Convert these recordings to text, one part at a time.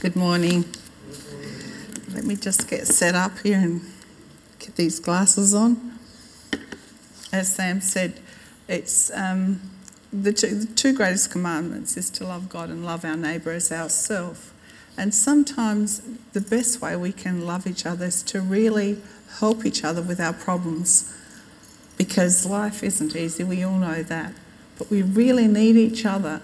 Good morning. Let me just get set up here and get these glasses on. As Sam said, it's um, the, two, the two greatest commandments is to love God and love our neighbour as ourselves. And sometimes the best way we can love each other is to really help each other with our problems because life isn't easy, we all know that. But we really need each other.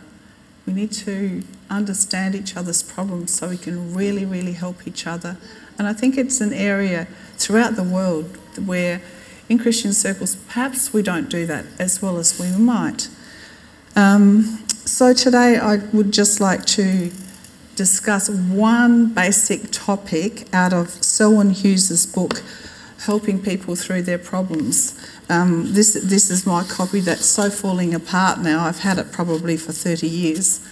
We need to understand each other's problems so we can really, really help each other. And I think it's an area throughout the world where, in Christian circles, perhaps we don't do that as well as we might. Um, so today I would just like to discuss one basic topic out of Selwyn Hughes's book, Helping People Through Their Problems. Um, this, this is my copy that's so falling apart now. I've had it probably for 30 years.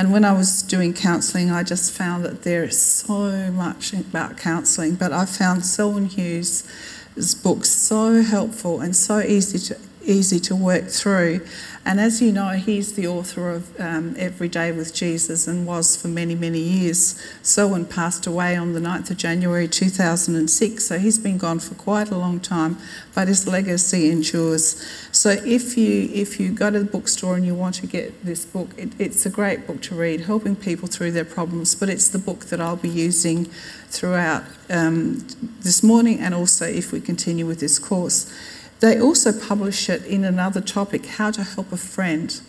And when I was doing counselling, I just found that there is so much about counselling. But I found Selwyn Hughes' book so helpful and so easy to easy to work through. And as you know, he's the author of um, Every Day with Jesus and was for many, many years. Selwyn passed away on the 9th of January 2006, so he's been gone for quite a long time, but his legacy endures. So if you if you go to the bookstore and you want to get this book, it, it's a great book to read, helping people through their problems. But it's the book that I'll be using throughout um, this morning, and also if we continue with this course. They also publish it in another topic, how to help a friend.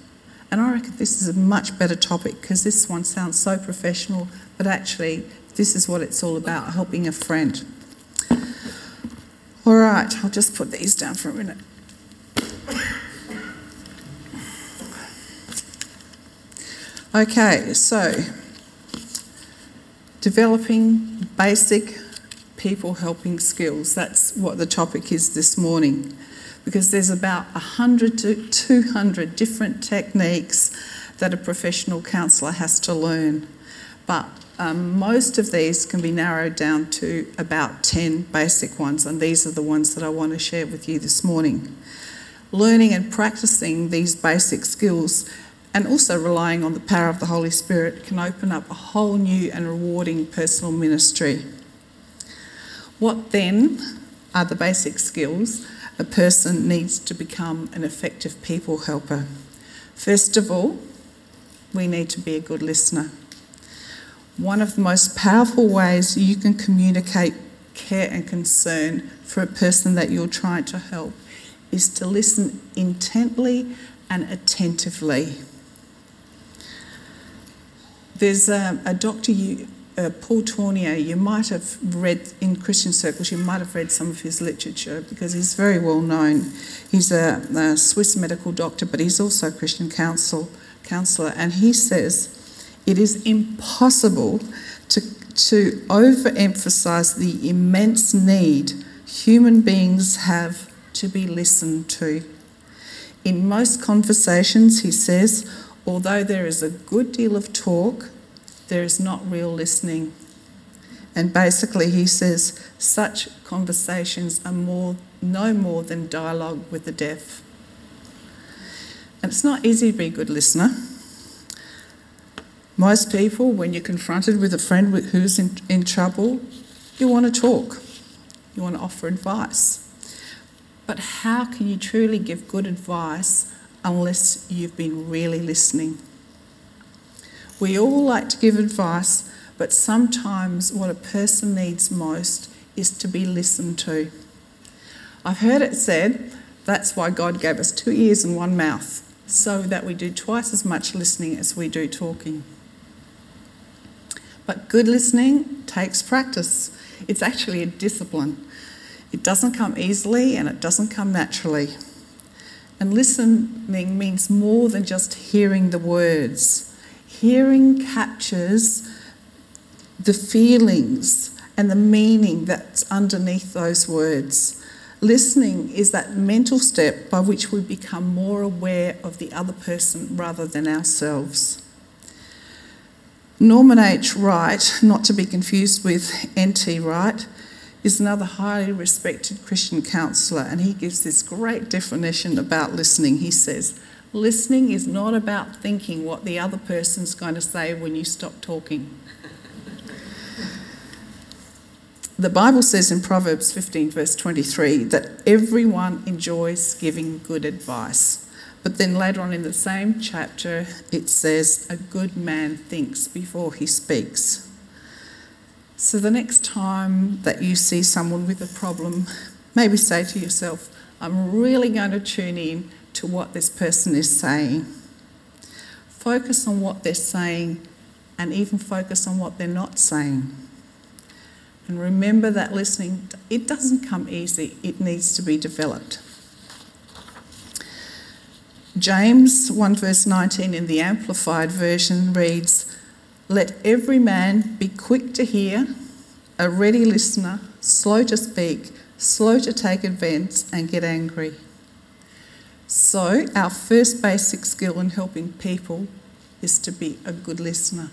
And I reckon this is a much better topic because this one sounds so professional, but actually, this is what it's all about helping a friend. All right, I'll just put these down for a minute. Okay, so developing basic people helping skills. That's what the topic is this morning. Because there's about 100 to 200 different techniques that a professional counsellor has to learn. But um, most of these can be narrowed down to about 10 basic ones, and these are the ones that I want to share with you this morning. Learning and practicing these basic skills and also relying on the power of the Holy Spirit can open up a whole new and rewarding personal ministry. What then are the basic skills a person needs to become an effective people helper? First of all, we need to be a good listener. One of the most powerful ways you can communicate care and concern for a person that you're trying to help is to listen intently and attentively. There's a, a doctor you, uh, Paul Tournier, you might have read in Christian circles, you might have read some of his literature because he's very well known. He's a, a Swiss medical doctor, but he's also a Christian counsel, counselor, and he says it is impossible to, to overemphasize the immense need human beings have to be listened to. In most conversations, he says, although there is a good deal of talk, there is not real listening. And basically, he says such conversations are more, no more than dialogue with the deaf. And it's not easy to be a good listener. Most people, when you're confronted with a friend who's in, in trouble, you want to talk, you want to offer advice. But how can you truly give good advice unless you've been really listening? We all like to give advice, but sometimes what a person needs most is to be listened to. I've heard it said that's why God gave us two ears and one mouth, so that we do twice as much listening as we do talking. But good listening takes practice. It's actually a discipline. It doesn't come easily and it doesn't come naturally. And listening means more than just hearing the words hearing captures the feelings and the meaning that's underneath those words. Listening is that mental step by which we become more aware of the other person rather than ourselves. Norman H. Wright, not to be confused with N.T. Wright, is another highly respected Christian counsellor, and he gives this great definition about listening. He says, Listening is not about thinking what the other person's going to say when you stop talking. The Bible says in Proverbs 15, verse 23, that everyone enjoys giving good advice. But then later on in the same chapter, it says, A good man thinks before he speaks. So the next time that you see someone with a problem, maybe say to yourself, I'm really going to tune in to what this person is saying. Focus on what they're saying and even focus on what they're not saying. And remember that listening, it doesn't come easy, it needs to be developed. James 1 verse 19 in the Amplified Version reads, Let every man be quick to hear, a ready listener, slow to speak, slow to take offence and get angry. So, our first basic skill in helping people is to be a good listener.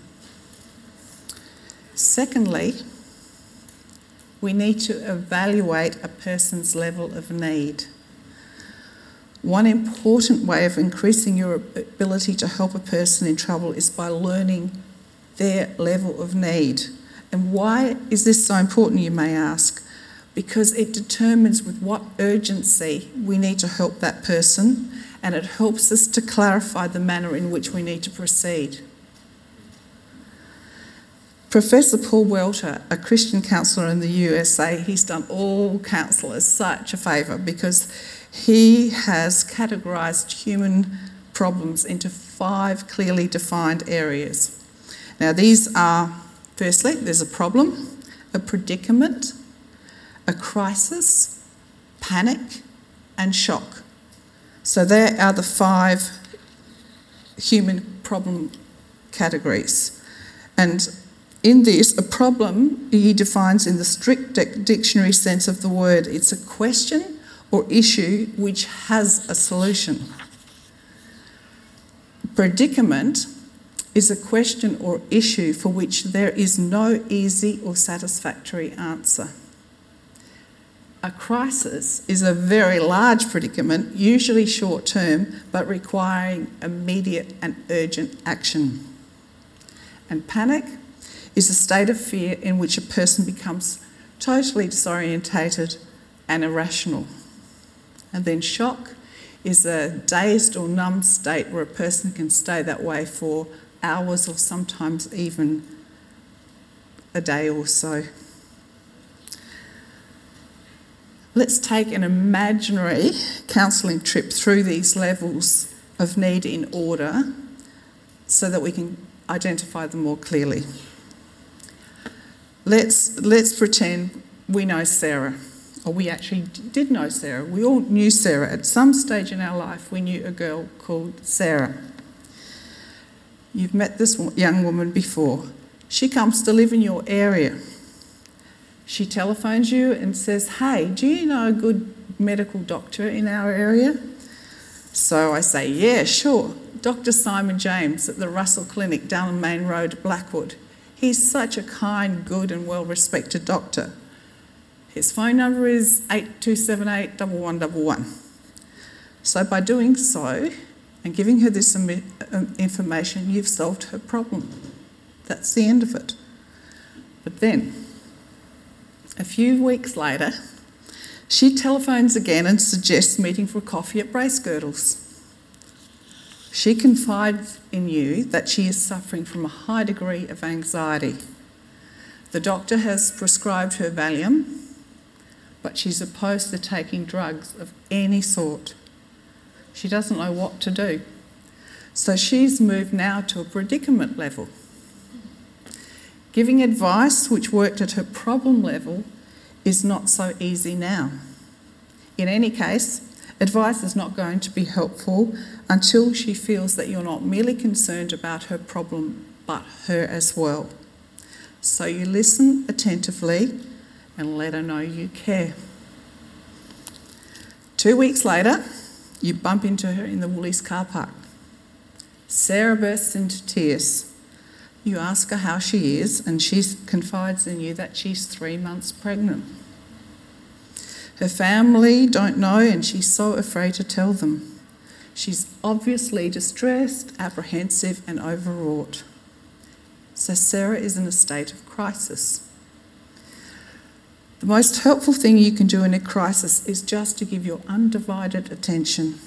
Secondly, we need to evaluate a person's level of need. One important way of increasing your ability to help a person in trouble is by learning their level of need. And why is this so important, you may ask? Because it determines with what urgency we need to help that person, and it helps us to clarify the manner in which we need to proceed. Professor Paul Welter, a Christian counsellor in the USA, he's done all counsellors such a favour because he has categorised human problems into five clearly defined areas. Now, these are firstly, there's a problem, a predicament, a crisis, panic, and shock. So, there are the five human problem categories. And in this, a problem he defines in the strict dictionary sense of the word it's a question or issue which has a solution. Predicament is a question or issue for which there is no easy or satisfactory answer. A crisis is a very large predicament, usually short term, but requiring immediate and urgent action. And panic is a state of fear in which a person becomes totally disorientated and irrational. And then shock is a dazed or numb state where a person can stay that way for hours or sometimes even a day or so. Let's take an imaginary counselling trip through these levels of need in order so that we can identify them more clearly. Let's, let's pretend we know Sarah or we actually did know Sarah. We all knew Sarah. At some stage in our life, we knew a girl called Sarah. You've met this young woman before. She comes to live in your area. She telephones you and says, Hey, do you know a good medical doctor in our area? So I say, Yeah, sure. Dr. Simon James at the Russell Clinic down on Main Road, Blackwood. He's such a kind, good, and well respected doctor. His phone number is 8278 1111. So, by doing so and giving her this um, information, you've solved her problem. That's the end of it. But then, a few weeks later, she telephones again and suggests meeting for coffee at Bracegirdles. She confides in you that she is suffering from a high degree of anxiety. The doctor has prescribed her Valium but she's opposed to taking drugs of any sort. She doesn't know what to do. So she's moved now to a predicament level. Giving advice which worked at her problem level is not so easy now. In any case, advice is not going to be helpful until she feels that you're not merely concerned about her problem, but her as well. So you listen attentively and let her know you care. Two weeks later, you bump into her in the Woolies car park. Sarah bursts into tears. You ask her how she is, and she confides in you that she's three months pregnant. Her family don't know, and she's so afraid to tell them. She's obviously distressed, apprehensive, and overwrought. So Sarah is in a state of crisis. The most helpful thing you can do in a crisis is just to give your undivided attention.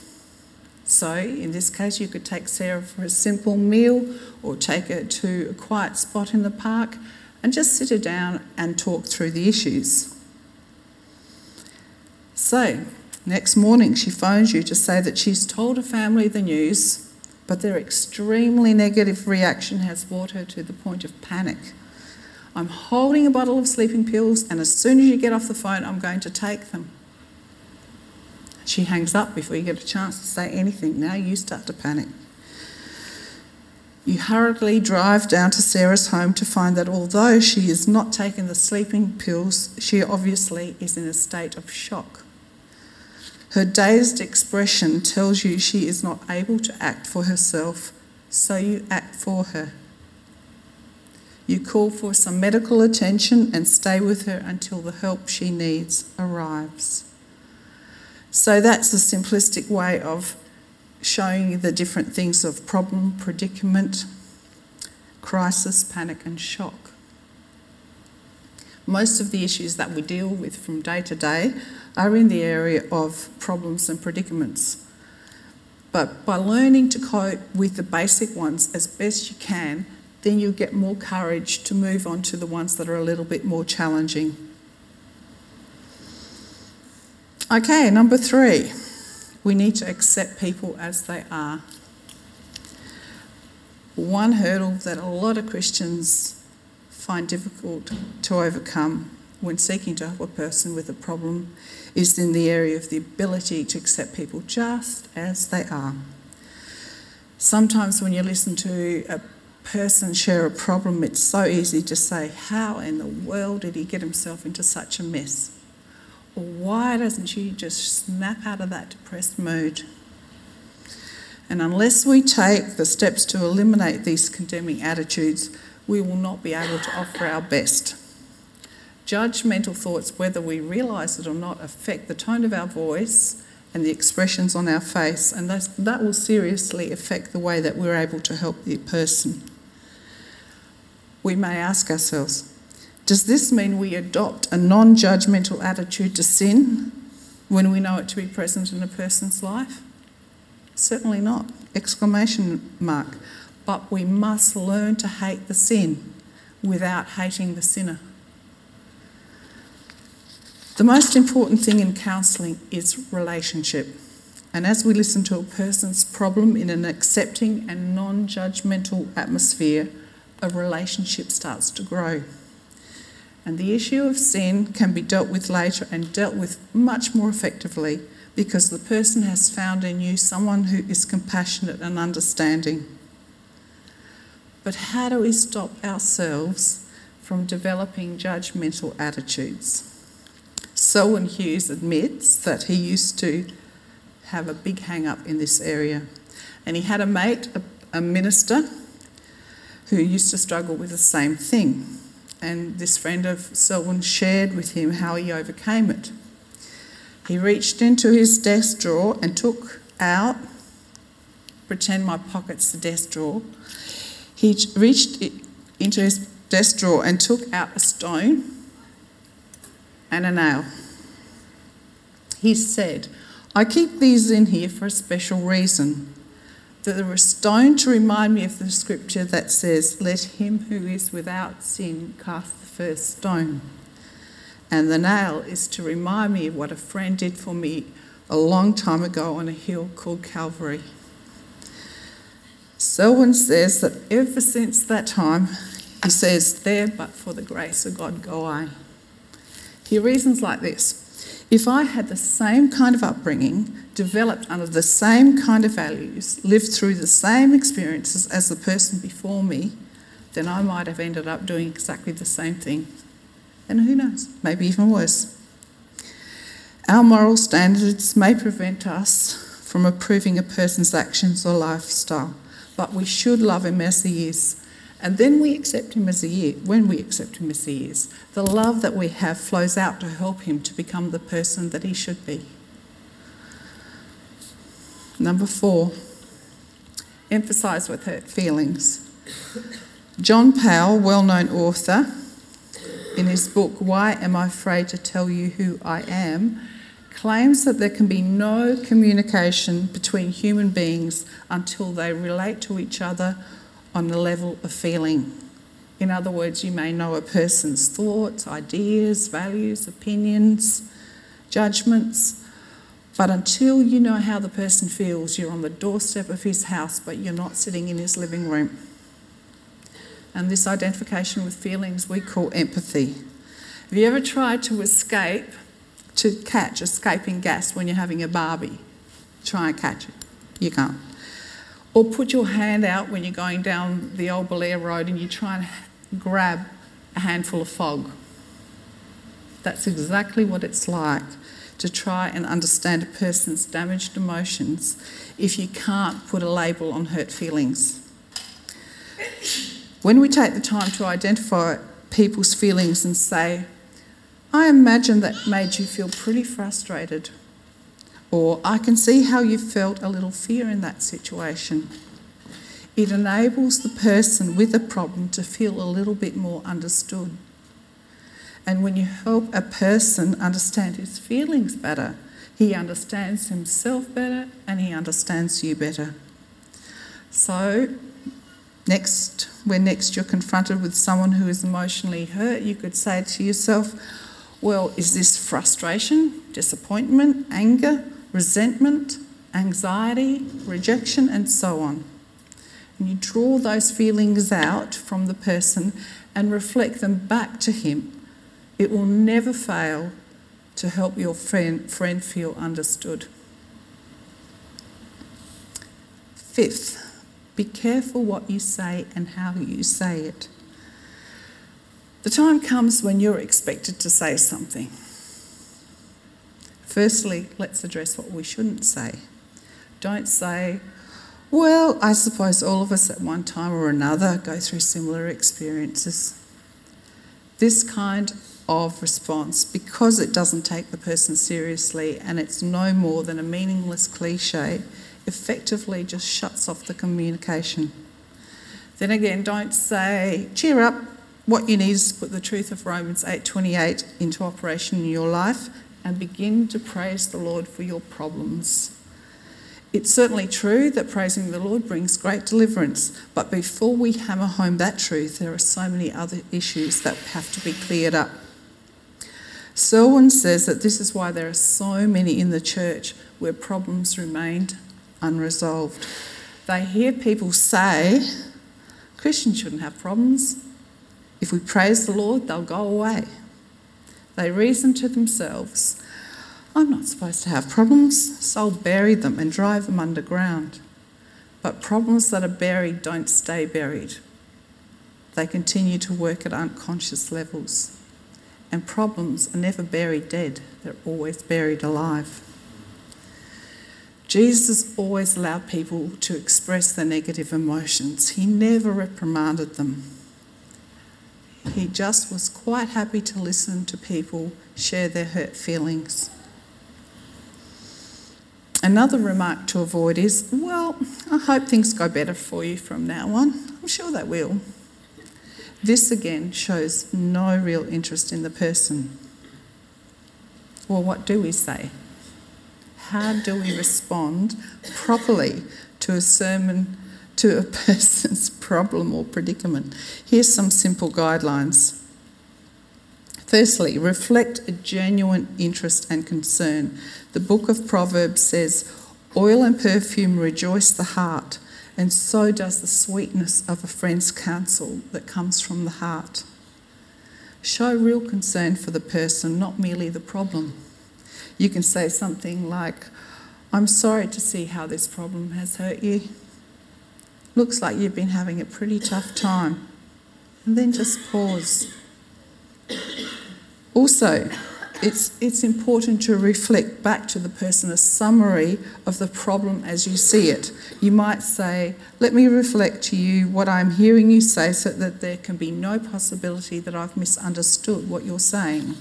So, in this case, you could take Sarah for a simple meal or take her to a quiet spot in the park and just sit her down and talk through the issues. So, next morning, she phones you to say that she's told her family the news, but their extremely negative reaction has brought her to the point of panic. I'm holding a bottle of sleeping pills, and as soon as you get off the phone, I'm going to take them. She hangs up before you get a chance to say anything. Now you start to panic. You hurriedly drive down to Sarah's home to find that although she has not taken the sleeping pills, she obviously is in a state of shock. Her dazed expression tells you she is not able to act for herself, so you act for her. You call for some medical attention and stay with her until the help she needs arrives. So that's the simplistic way of showing you the different things of problem, predicament, crisis, panic, and shock. Most of the issues that we deal with from day to day are in the area of problems and predicaments. But by learning to cope with the basic ones as best you can, then you get more courage to move on to the ones that are a little bit more challenging. Okay, number three, we need to accept people as they are. One hurdle that a lot of Christians find difficult to overcome when seeking to help a person with a problem is in the area of the ability to accept people just as they are. Sometimes when you listen to a person share a problem, it's so easy to say, How in the world did he get himself into such a mess? Why doesn't she just snap out of that depressed mood? And unless we take the steps to eliminate these condemning attitudes, we will not be able to offer our best. Judgmental thoughts, whether we realise it or not, affect the tone of our voice and the expressions on our face, and that will seriously affect the way that we're able to help the person we may ask ourselves Does this mean we adopt a non judgmental attitude to sin when we know it to be present in a person's life? Certainly not. Exclamation mark. But we must learn to hate the sin without hating the sinner. The most important thing in counselling is relationship. And as we listen to a person's problem in an accepting and non judgmental atmosphere, a relationship starts to grow. And the issue of sin can be dealt with later and dealt with much more effectively because the person has found in you someone who is compassionate and understanding. But how do we stop ourselves from developing judgmental attitudes? Selwyn Hughes admits that he used to have a big hang up in this area. And he had a mate, a, a minister, who used to struggle with the same thing. And this friend of Selwyn shared with him how he overcame it. He reached into his desk drawer and took out, pretend my pocket's the desk drawer. He reached into his desk drawer and took out a stone and a nail. He said, I keep these in here for a special reason there was stone to remind me of the scripture that says, Let him who is without sin cast the first stone. And the nail is to remind me of what a friend did for me a long time ago on a hill called Calvary. Selwyn says that ever since that time, he says, There but for the grace of God go I. He reasons like this if I had the same kind of upbringing, developed under the same kind of values, lived through the same experiences as the person before me, then I might have ended up doing exactly the same thing. And who knows, maybe even worse. Our moral standards may prevent us from approving a person's actions or lifestyle, but we should love him as he is and then we accept him as he is, when we accept him as he is, the love that we have flows out to help him to become the person that he should be. Number four, emphasise with hurt feelings. John Powell, well known author, in his book, Why Am I Afraid to Tell You Who I Am, claims that there can be no communication between human beings until they relate to each other on the level of feeling. In other words, you may know a person's thoughts, ideas, values, opinions, judgments, but until you know how the person feels, you're on the doorstep of his house, but you're not sitting in his living room. And this identification with feelings we call empathy. Have you ever tried to escape, to catch escaping gas when you're having a barbie? Try and catch it. You can't. Or put your hand out when you're going down the old Belair Road and you try and grab a handful of fog. That's exactly what it's like to try and understand a person's damaged emotions if you can't put a label on hurt feelings. When we take the time to identify people's feelings and say, I imagine that made you feel pretty frustrated, or I can see how you felt a little fear in that situation. It enables the person with a problem to feel a little bit more understood. And when you help a person understand his feelings better, he understands himself better and he understands you better. So, next, when next you're confronted with someone who is emotionally hurt, you could say to yourself, Well, is this frustration, disappointment, anger, resentment, anxiety, rejection, and so on? And you draw those feelings out from the person and reflect them back to him it will never fail to help your friend, friend feel understood. Fifth, be careful what you say and how you say it. The time comes when you're expected to say something. Firstly, let's address what we shouldn't say. Don't say, well, I suppose all of us at one time or another go through similar experiences. This kind of response because it doesn't take the person seriously and it's no more than a meaningless cliche, effectively just shuts off the communication. Then again, don't say, cheer up, what you need is to put the truth of Romans 8:28 into operation in your life and begin to praise the Lord for your problems. It's certainly true that praising the Lord brings great deliverance, but before we hammer home that truth, there are so many other issues that have to be cleared up. Selwyn says that this is why there are so many in the church where problems remained unresolved. They hear people say, Christians shouldn't have problems. If we praise the Lord, they'll go away. They reason to themselves, I'm not supposed to have problems, so I'll bury them and drive them underground. But problems that are buried don't stay buried, they continue to work at unconscious levels. And problems are never buried dead, they're always buried alive. Jesus always allowed people to express their negative emotions, he never reprimanded them. He just was quite happy to listen to people share their hurt feelings. Another remark to avoid is, Well, I hope things go better for you from now on. I'm sure they will. This again shows no real interest in the person. Well, what do we say? How do we respond properly to a sermon, to a person's problem or predicament? Here's some simple guidelines. Firstly, reflect a genuine interest and concern. The book of Proverbs says, Oil and perfume rejoice the heart, and so does the sweetness of a friend's counsel that comes from the heart. Show real concern for the person, not merely the problem. You can say something like, I'm sorry to see how this problem has hurt you. Looks like you've been having a pretty tough time. And then just pause. Also, it's, it's important to reflect back to the person a summary of the problem as you see it. You might say, Let me reflect to you what I'm hearing you say so that there can be no possibility that I've misunderstood what you're saying.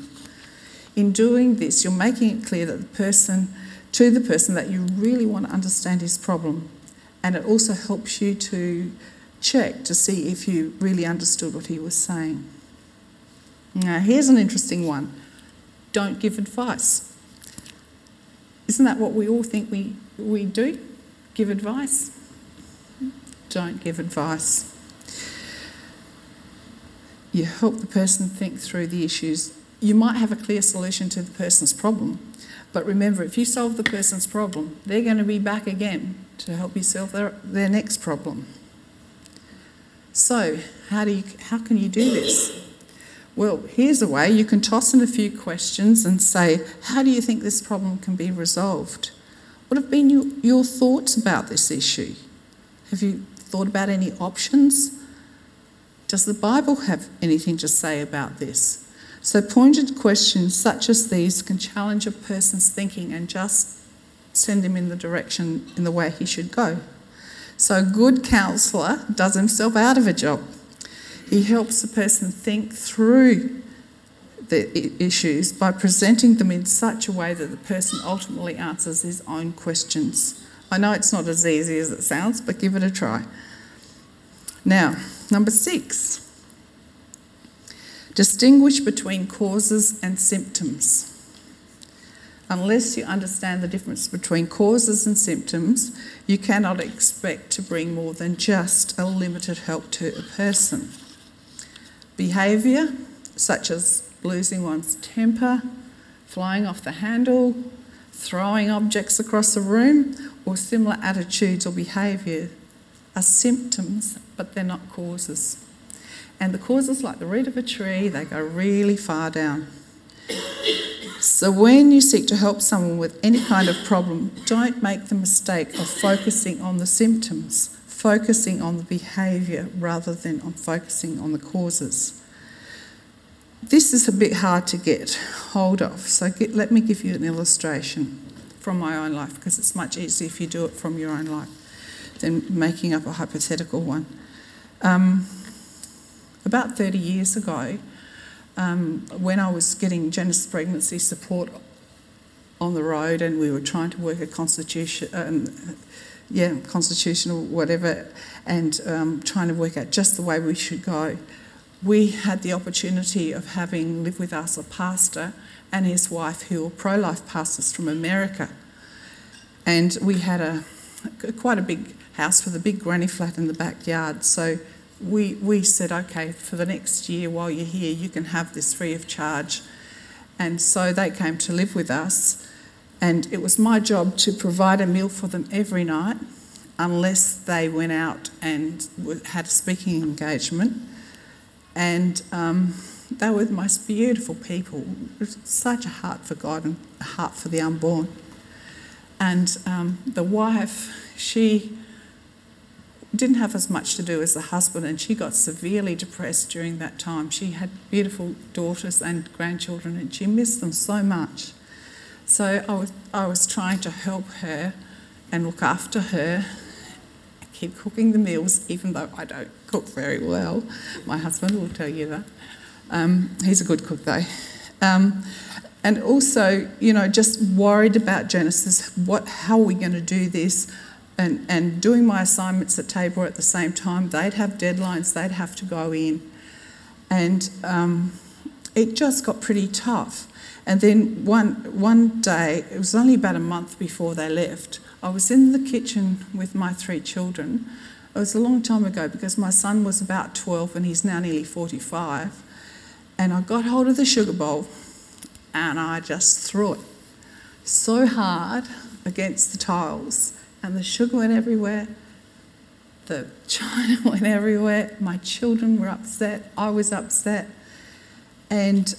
In doing this, you're making it clear that the person, to the person, that you really want to understand his problem. And it also helps you to check to see if you really understood what he was saying. Now, here's an interesting one don't give advice. Isn't that what we all think we, we do? Give advice? Don't give advice. You help the person think through the issues. You might have a clear solution to the person's problem, but remember, if you solve the person's problem, they're going to be back again to help you solve their, their next problem. So, how, do you, how can you do this? Well, here's a way you can toss in a few questions and say, How do you think this problem can be resolved? What have been your, thoughts about this issue? Have you thought about any options? Does the Bible have anything to say about this? So, pointed questions such as these can challenge a person's thinking and just send him in the direction in the way he should go. So, a good counsellor does himself out of a job. He helps the person think through the issues by presenting them in such a way that the person ultimately answers his own questions. I know it's not as easy as it sounds, but give it a try. Now, number six distinguish between causes and symptoms. Unless you understand the difference between causes and symptoms, you cannot expect to bring more than just a limited help to a person. Behaviour, such as losing one's temper, flying off the handle, throwing objects across the room, or similar attitudes or behaviour, are symptoms, but they're not causes. And the causes, like the root of a tree, they go really far down. So, when you seek to help someone with any kind of problem, don't make the mistake of focusing on the symptoms focusing on the behaviour rather than on focusing on the causes. This is a bit hard to get hold of, so get, let me give you an illustration from my own life because it's much easier if you do it from your own life than making up a hypothetical one. Um, about 30 years ago, um, when I was getting Genesis pregnancy support on the road and we were trying to work a constitution, um, yeah, constitutional, whatever, and um, trying to work out just the way we should go. We had the opportunity of having live with us a pastor and his wife who were pro life pastors from America. And we had a quite a big house with a big granny flat in the backyard. So we, we said, okay, for the next year while you're here, you can have this free of charge. And so they came to live with us. And it was my job to provide a meal for them every night, unless they went out and had a speaking engagement. And um, they were the most beautiful people. Such a heart for God and a heart for the unborn. And um, the wife, she didn't have as much to do as the husband, and she got severely depressed during that time. She had beautiful daughters and grandchildren, and she missed them so much. So I was, I was trying to help her and look after her, keep cooking the meals, even though I don't cook very well. My husband will tell you that. Um, he's a good cook though. Um, and also, you know, just worried about Genesis. What, how are we going to do this? And, and doing my assignments at table at the same time, they'd have deadlines, they'd have to go in. And um, it just got pretty tough. And then one, one day, it was only about a month before they left, I was in the kitchen with my three children. It was a long time ago because my son was about 12 and he's now nearly 45. And I got hold of the sugar bowl and I just threw it so hard against the tiles, and the sugar went everywhere. The china went everywhere. My children were upset. I was upset. And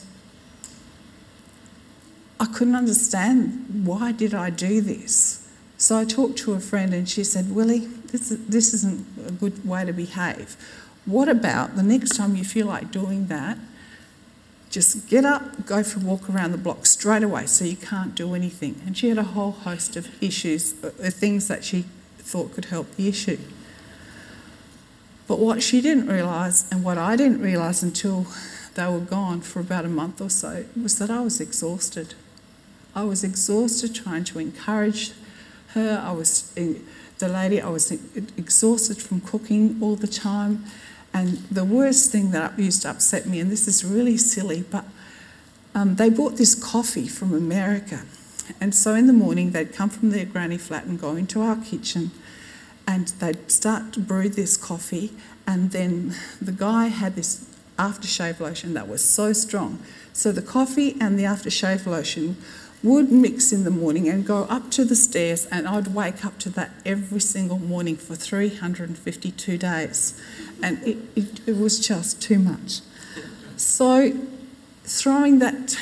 I couldn't understand why did I do this. So I talked to a friend and she said, Willie, this, this isn't a good way to behave. What about the next time you feel like doing that, just get up, go for a walk around the block straight away so you can't do anything. And she had a whole host of issues, uh, things that she thought could help the issue. But what she didn't realise, and what I didn't realise until they were gone for about a month or so, was that I was exhausted. I was exhausted trying to encourage her. I was the lady. I was exhausted from cooking all the time, And the worst thing that used to upset me, and this is really silly, but um, they bought this coffee from America. And so in the morning, they'd come from their granny flat and go into our kitchen and they'd start to brew this coffee. And then the guy had this aftershave lotion that was so strong. So the coffee and the aftershave lotion would mix in the morning and go up to the stairs, and I'd wake up to that every single morning for 352 days. And it, it, it was just too much. So throwing that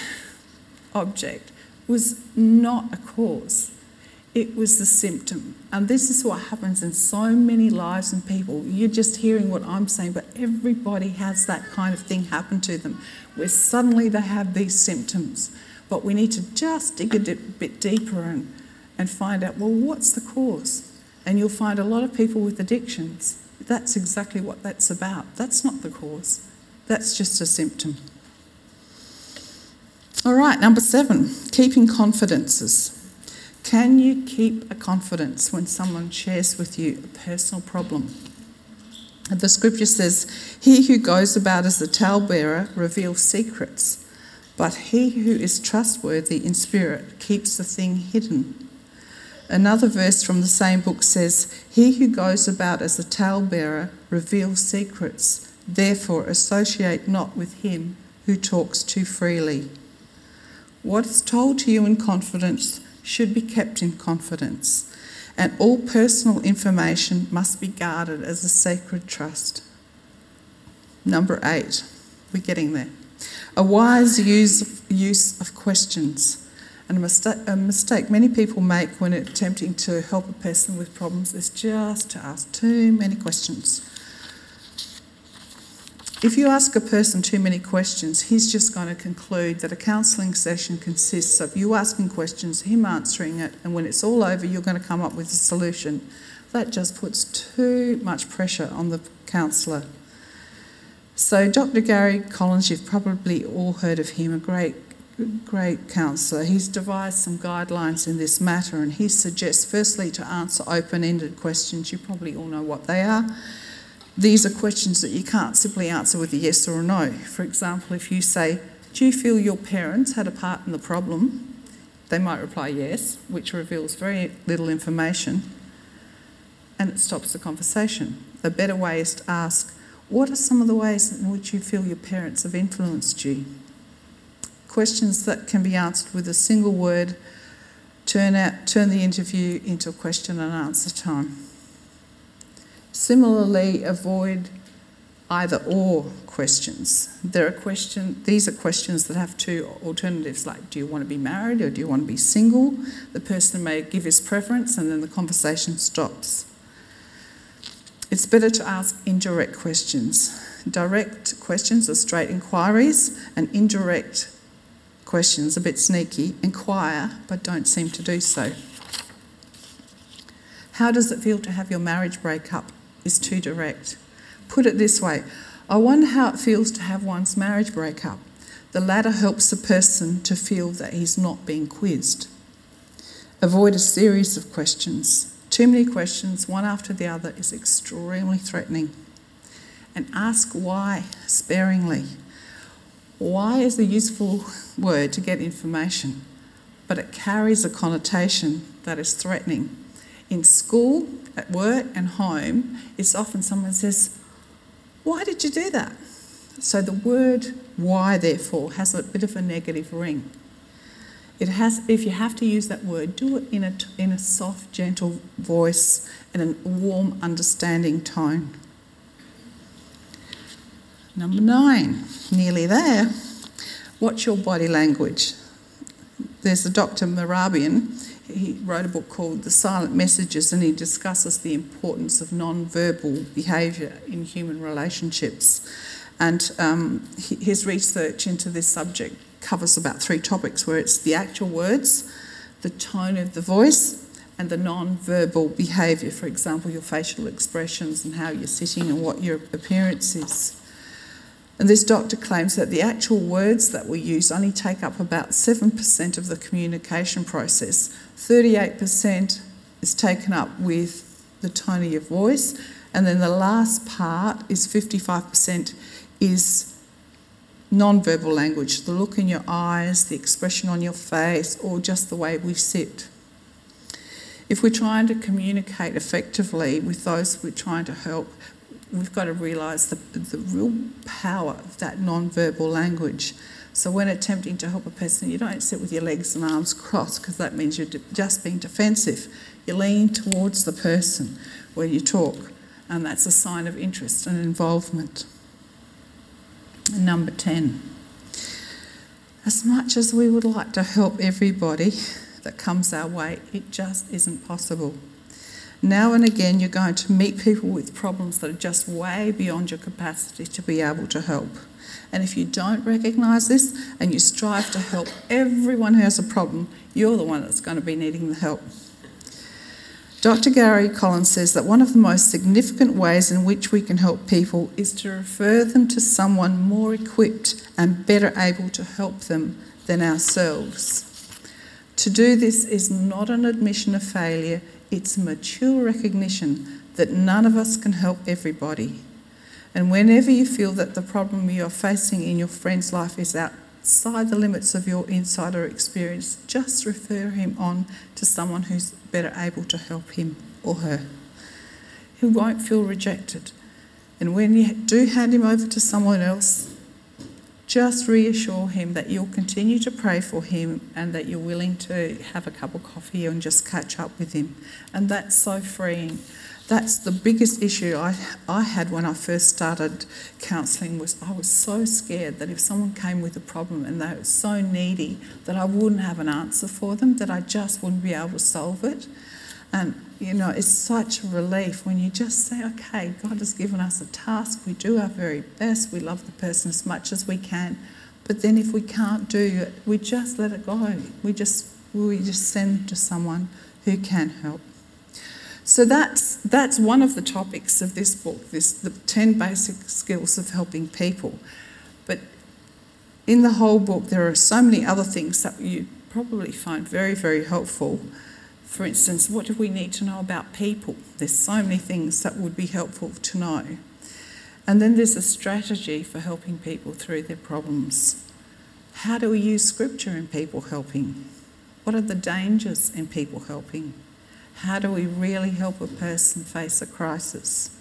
object was not a cause, it was the symptom. And this is what happens in so many lives and people. You're just hearing what I'm saying, but everybody has that kind of thing happen to them where suddenly they have these symptoms. But we need to just dig a bit deeper and, and find out well, what's the cause? And you'll find a lot of people with addictions. That's exactly what that's about. That's not the cause, that's just a symptom. All right, number seven, keeping confidences. Can you keep a confidence when someone shares with you a personal problem? The scripture says, He who goes about as a talebearer reveals secrets, but he who is trustworthy in spirit keeps the thing hidden. Another verse from the same book says, He who goes about as a talebearer reveals secrets, therefore associate not with him who talks too freely. What is told to you in confidence should be kept in confidence, and all personal information must be guarded as a sacred trust. Number eight, we're getting there. A wise use of, use of questions. And a mistake, a mistake many people make when attempting to help a person with problems is just to ask too many questions. If you ask a person too many questions, he's just going to conclude that a counselling session consists of you asking questions, him answering it, and when it's all over, you're going to come up with a solution. That just puts too much pressure on the counsellor. So, Dr. Gary Collins, you've probably all heard of him, a great, great counsellor. He's devised some guidelines in this matter, and he suggests, firstly, to answer open ended questions. You probably all know what they are these are questions that you can't simply answer with a yes or a no. For example, if you say, Do you feel your parents had a part in the problem? They might reply yes, which reveals very little information and it stops the conversation. A better way is to ask, What are some of the ways in which you feel your parents have influenced you? Questions that can be answered with a single word turn, out, turn the interview into a question and answer time. Similarly, avoid either or questions. There are question, these are questions that have two alternatives like do you want to be married or do you want to be single? The person may give his preference and then the conversation stops. It's better to ask indirect questions. Direct questions are straight inquiries, and indirect questions, a bit sneaky, inquire but don't seem to do so. How does it feel to have your marriage break up? is too direct. Put it this way I wonder how it feels to have one's marriage break up. The latter helps the person to feel that he's not being quizzed. Avoid a series of questions. Too many questions, one after the other, is extremely threatening. And ask why sparingly. Why is a useful word to get information, but it carries a connotation that is threatening. In school, at work and home, it's often someone says, Why did you do that? So the word why, therefore, has a bit of a negative ring. It has, if you have to use that word, do it in a, in a soft, gentle voice and a warm, understanding tone. Number nine, nearly there. Watch your body language. There's a Dr. Mehrabian. he wrote a book called The Silent Messages, and he discusses the importance of non-verbal behaviour in human relationships. And um, his research into this subject covers about three topics where it's the actual words, the tone of the voice, and the non-verbal behaviour, for example, your facial expressions and how you're sitting and what your appearance is. And this doctor claims that the actual words that we use only take up about 7% of the communication process. 38% is taken up with the tone of your voice, And then the last part is 55% is non-verbal language, the look in your eyes, the expression on your face, or just the way we sit. If we're trying to communicate effectively with those we're trying to help, we've got to realise the, the real power of that non-verbal language. So when attempting to help a person, you don't sit with your legs and arms crossed because that means you're just being defensive. You lean towards the person when you talk, and that's a sign of interest and involvement. Number 10. As much as we would like to help everybody that comes our way, it just isn't possible. Now and again, you're going to meet people with problems that are just way beyond your capacity to be able to help. And if you don't recognise this and you strive to help everyone who has a problem, you're the one that's going to be needing the help. Dr. Gary Collins says that one of the most significant ways in which we can help people is to refer them to someone more equipped and better able to help them than ourselves. To do this is not an admission of failure, it's a mature recognition that none of us can help everybody. And whenever you feel that the problem you're facing in your friend's life is outside the limits of your insider experience, just refer him on to someone who's better able to help him or her, He won't feel rejected. And when you do hand him over to someone else, just reassure him that you'll continue to pray for him and that you're willing to have a cup of coffee and just catch up with him. And that's so freeing. That's the biggest issue I, I had when I first started counselling was I was so scared that if someone came with a problem and they were so needy that I wouldn't have an answer for them, that I just wouldn't be able to solve it. And, you know, it's such a relief when you just say, okay, God has given us a task, we do our very best, we love the person as much as we can. But then if we can't do it, we just let it go. We just, we just send to someone who can help. So that's, that's one of the topics of this book, this, the 10 basic skills of helping people. But in the whole book, there are so many other things that you probably find very, very helpful. For instance, what do we need to know about people? There's so many things that would be helpful to know. And then there's a strategy for helping people through their problems. How do we use scripture in people helping? What are the dangers in people helping? How do we really help a person face a crisis?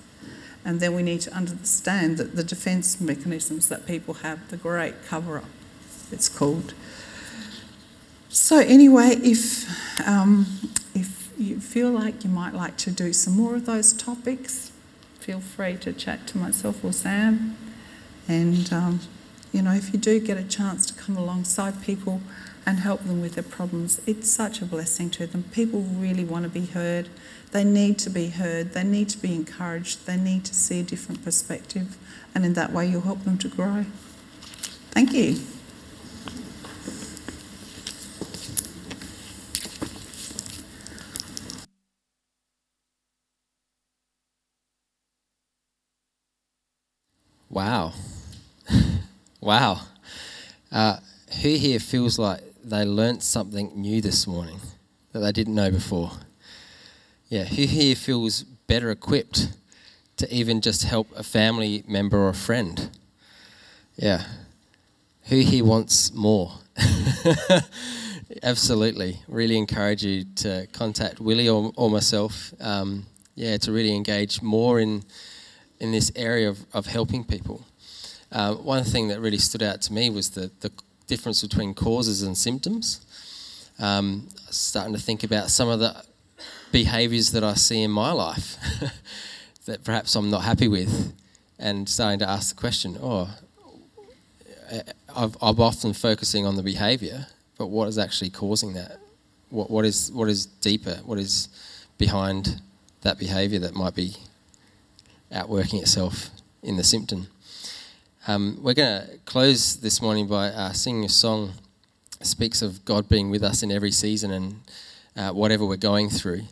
And then we need to understand that the defence mechanisms that people have, the great cover up, it's called, so anyway, if um, if you feel like you might like to do some more of those topics, feel free to chat to myself or Sam. And um, you know, if you do get a chance to come alongside people and help them with their problems, it's such a blessing to them. People really want to be heard. They need to be heard. They need to be encouraged. They need to see a different perspective, and in that way, you'll help them to grow. Thank you. Wow. wow. Uh, who here feels like they learnt something new this morning that they didn't know before? Yeah, who here feels better equipped to even just help a family member or a friend? Yeah. Who here wants more? Absolutely. Really encourage you to contact Willie or, or myself. Um, yeah, to really engage more in in this area of, of helping people. Uh, one thing that really stood out to me was the, the difference between causes and symptoms. Um, starting to think about some of the behaviours that I see in my life that perhaps I'm not happy with, and starting to ask the question, oh, I've, I'm often focusing on the behaviour, but what is actually causing that? What, what is what is deeper? What is behind that behaviour that might be outworking itself in the symptom. Um, we're going to close this morning by uh, singing a song that speaks of God being with us in every season and uh, whatever we're going through.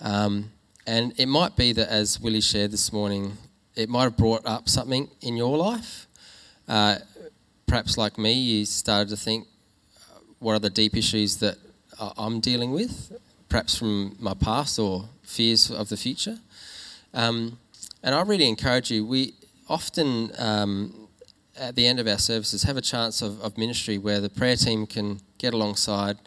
Um, and it might be that, as Willie shared this morning, it might have brought up something in your life. Uh, perhaps, like me, you started to think, uh, what are the deep issues that I'm dealing with, perhaps from my past or fears of the future. Um, And I really encourage you, we often um, at the end of our services have a chance of, of ministry where the prayer team can get alongside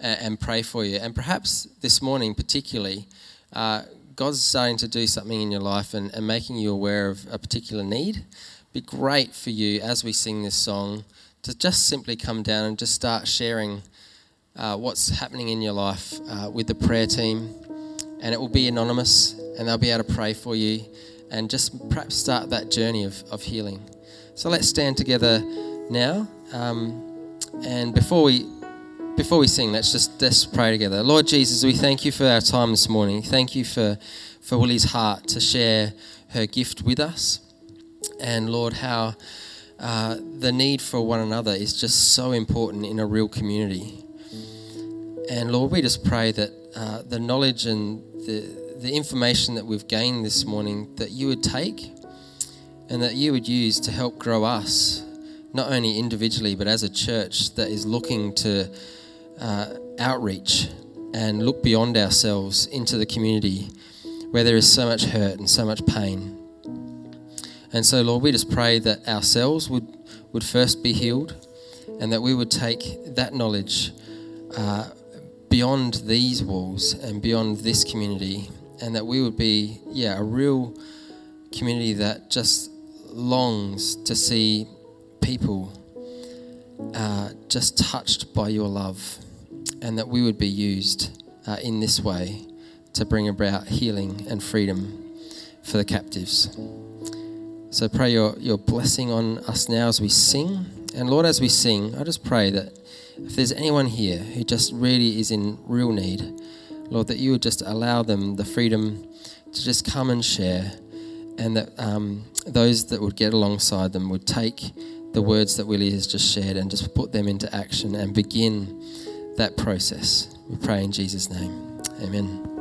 and, and pray for you. And perhaps this morning, particularly, uh, God's starting to do something in your life and, and making you aware of a particular need. Be great for you as we sing this song to just simply come down and just start sharing uh, what's happening in your life uh, with the prayer team. And it will be anonymous, and they'll be able to pray for you and just perhaps start that journey of, of healing. So let's stand together now. Um, and before we before we sing, let's just let's pray together. Lord Jesus, we thank you for our time this morning. Thank you for for Willie's heart to share her gift with us, and Lord, how uh, the need for one another is just so important in a real community. And Lord, we just pray that uh, the knowledge and the the information that we've gained this morning that you would take and that you would use to help grow us, not only individually, but as a church that is looking to uh, outreach and look beyond ourselves into the community where there is so much hurt and so much pain. And so, Lord, we just pray that ourselves would, would first be healed and that we would take that knowledge uh, beyond these walls and beyond this community and that we would be, yeah, a real community that just longs to see people uh, just touched by your love, and that we would be used uh, in this way to bring about healing and freedom for the captives. So pray your, your blessing on us now as we sing. And Lord, as we sing, I just pray that if there's anyone here who just really is in real need, Lord, that you would just allow them the freedom to just come and share, and that um, those that would get alongside them would take the words that Willie has just shared and just put them into action and begin that process. We pray in Jesus' name. Amen.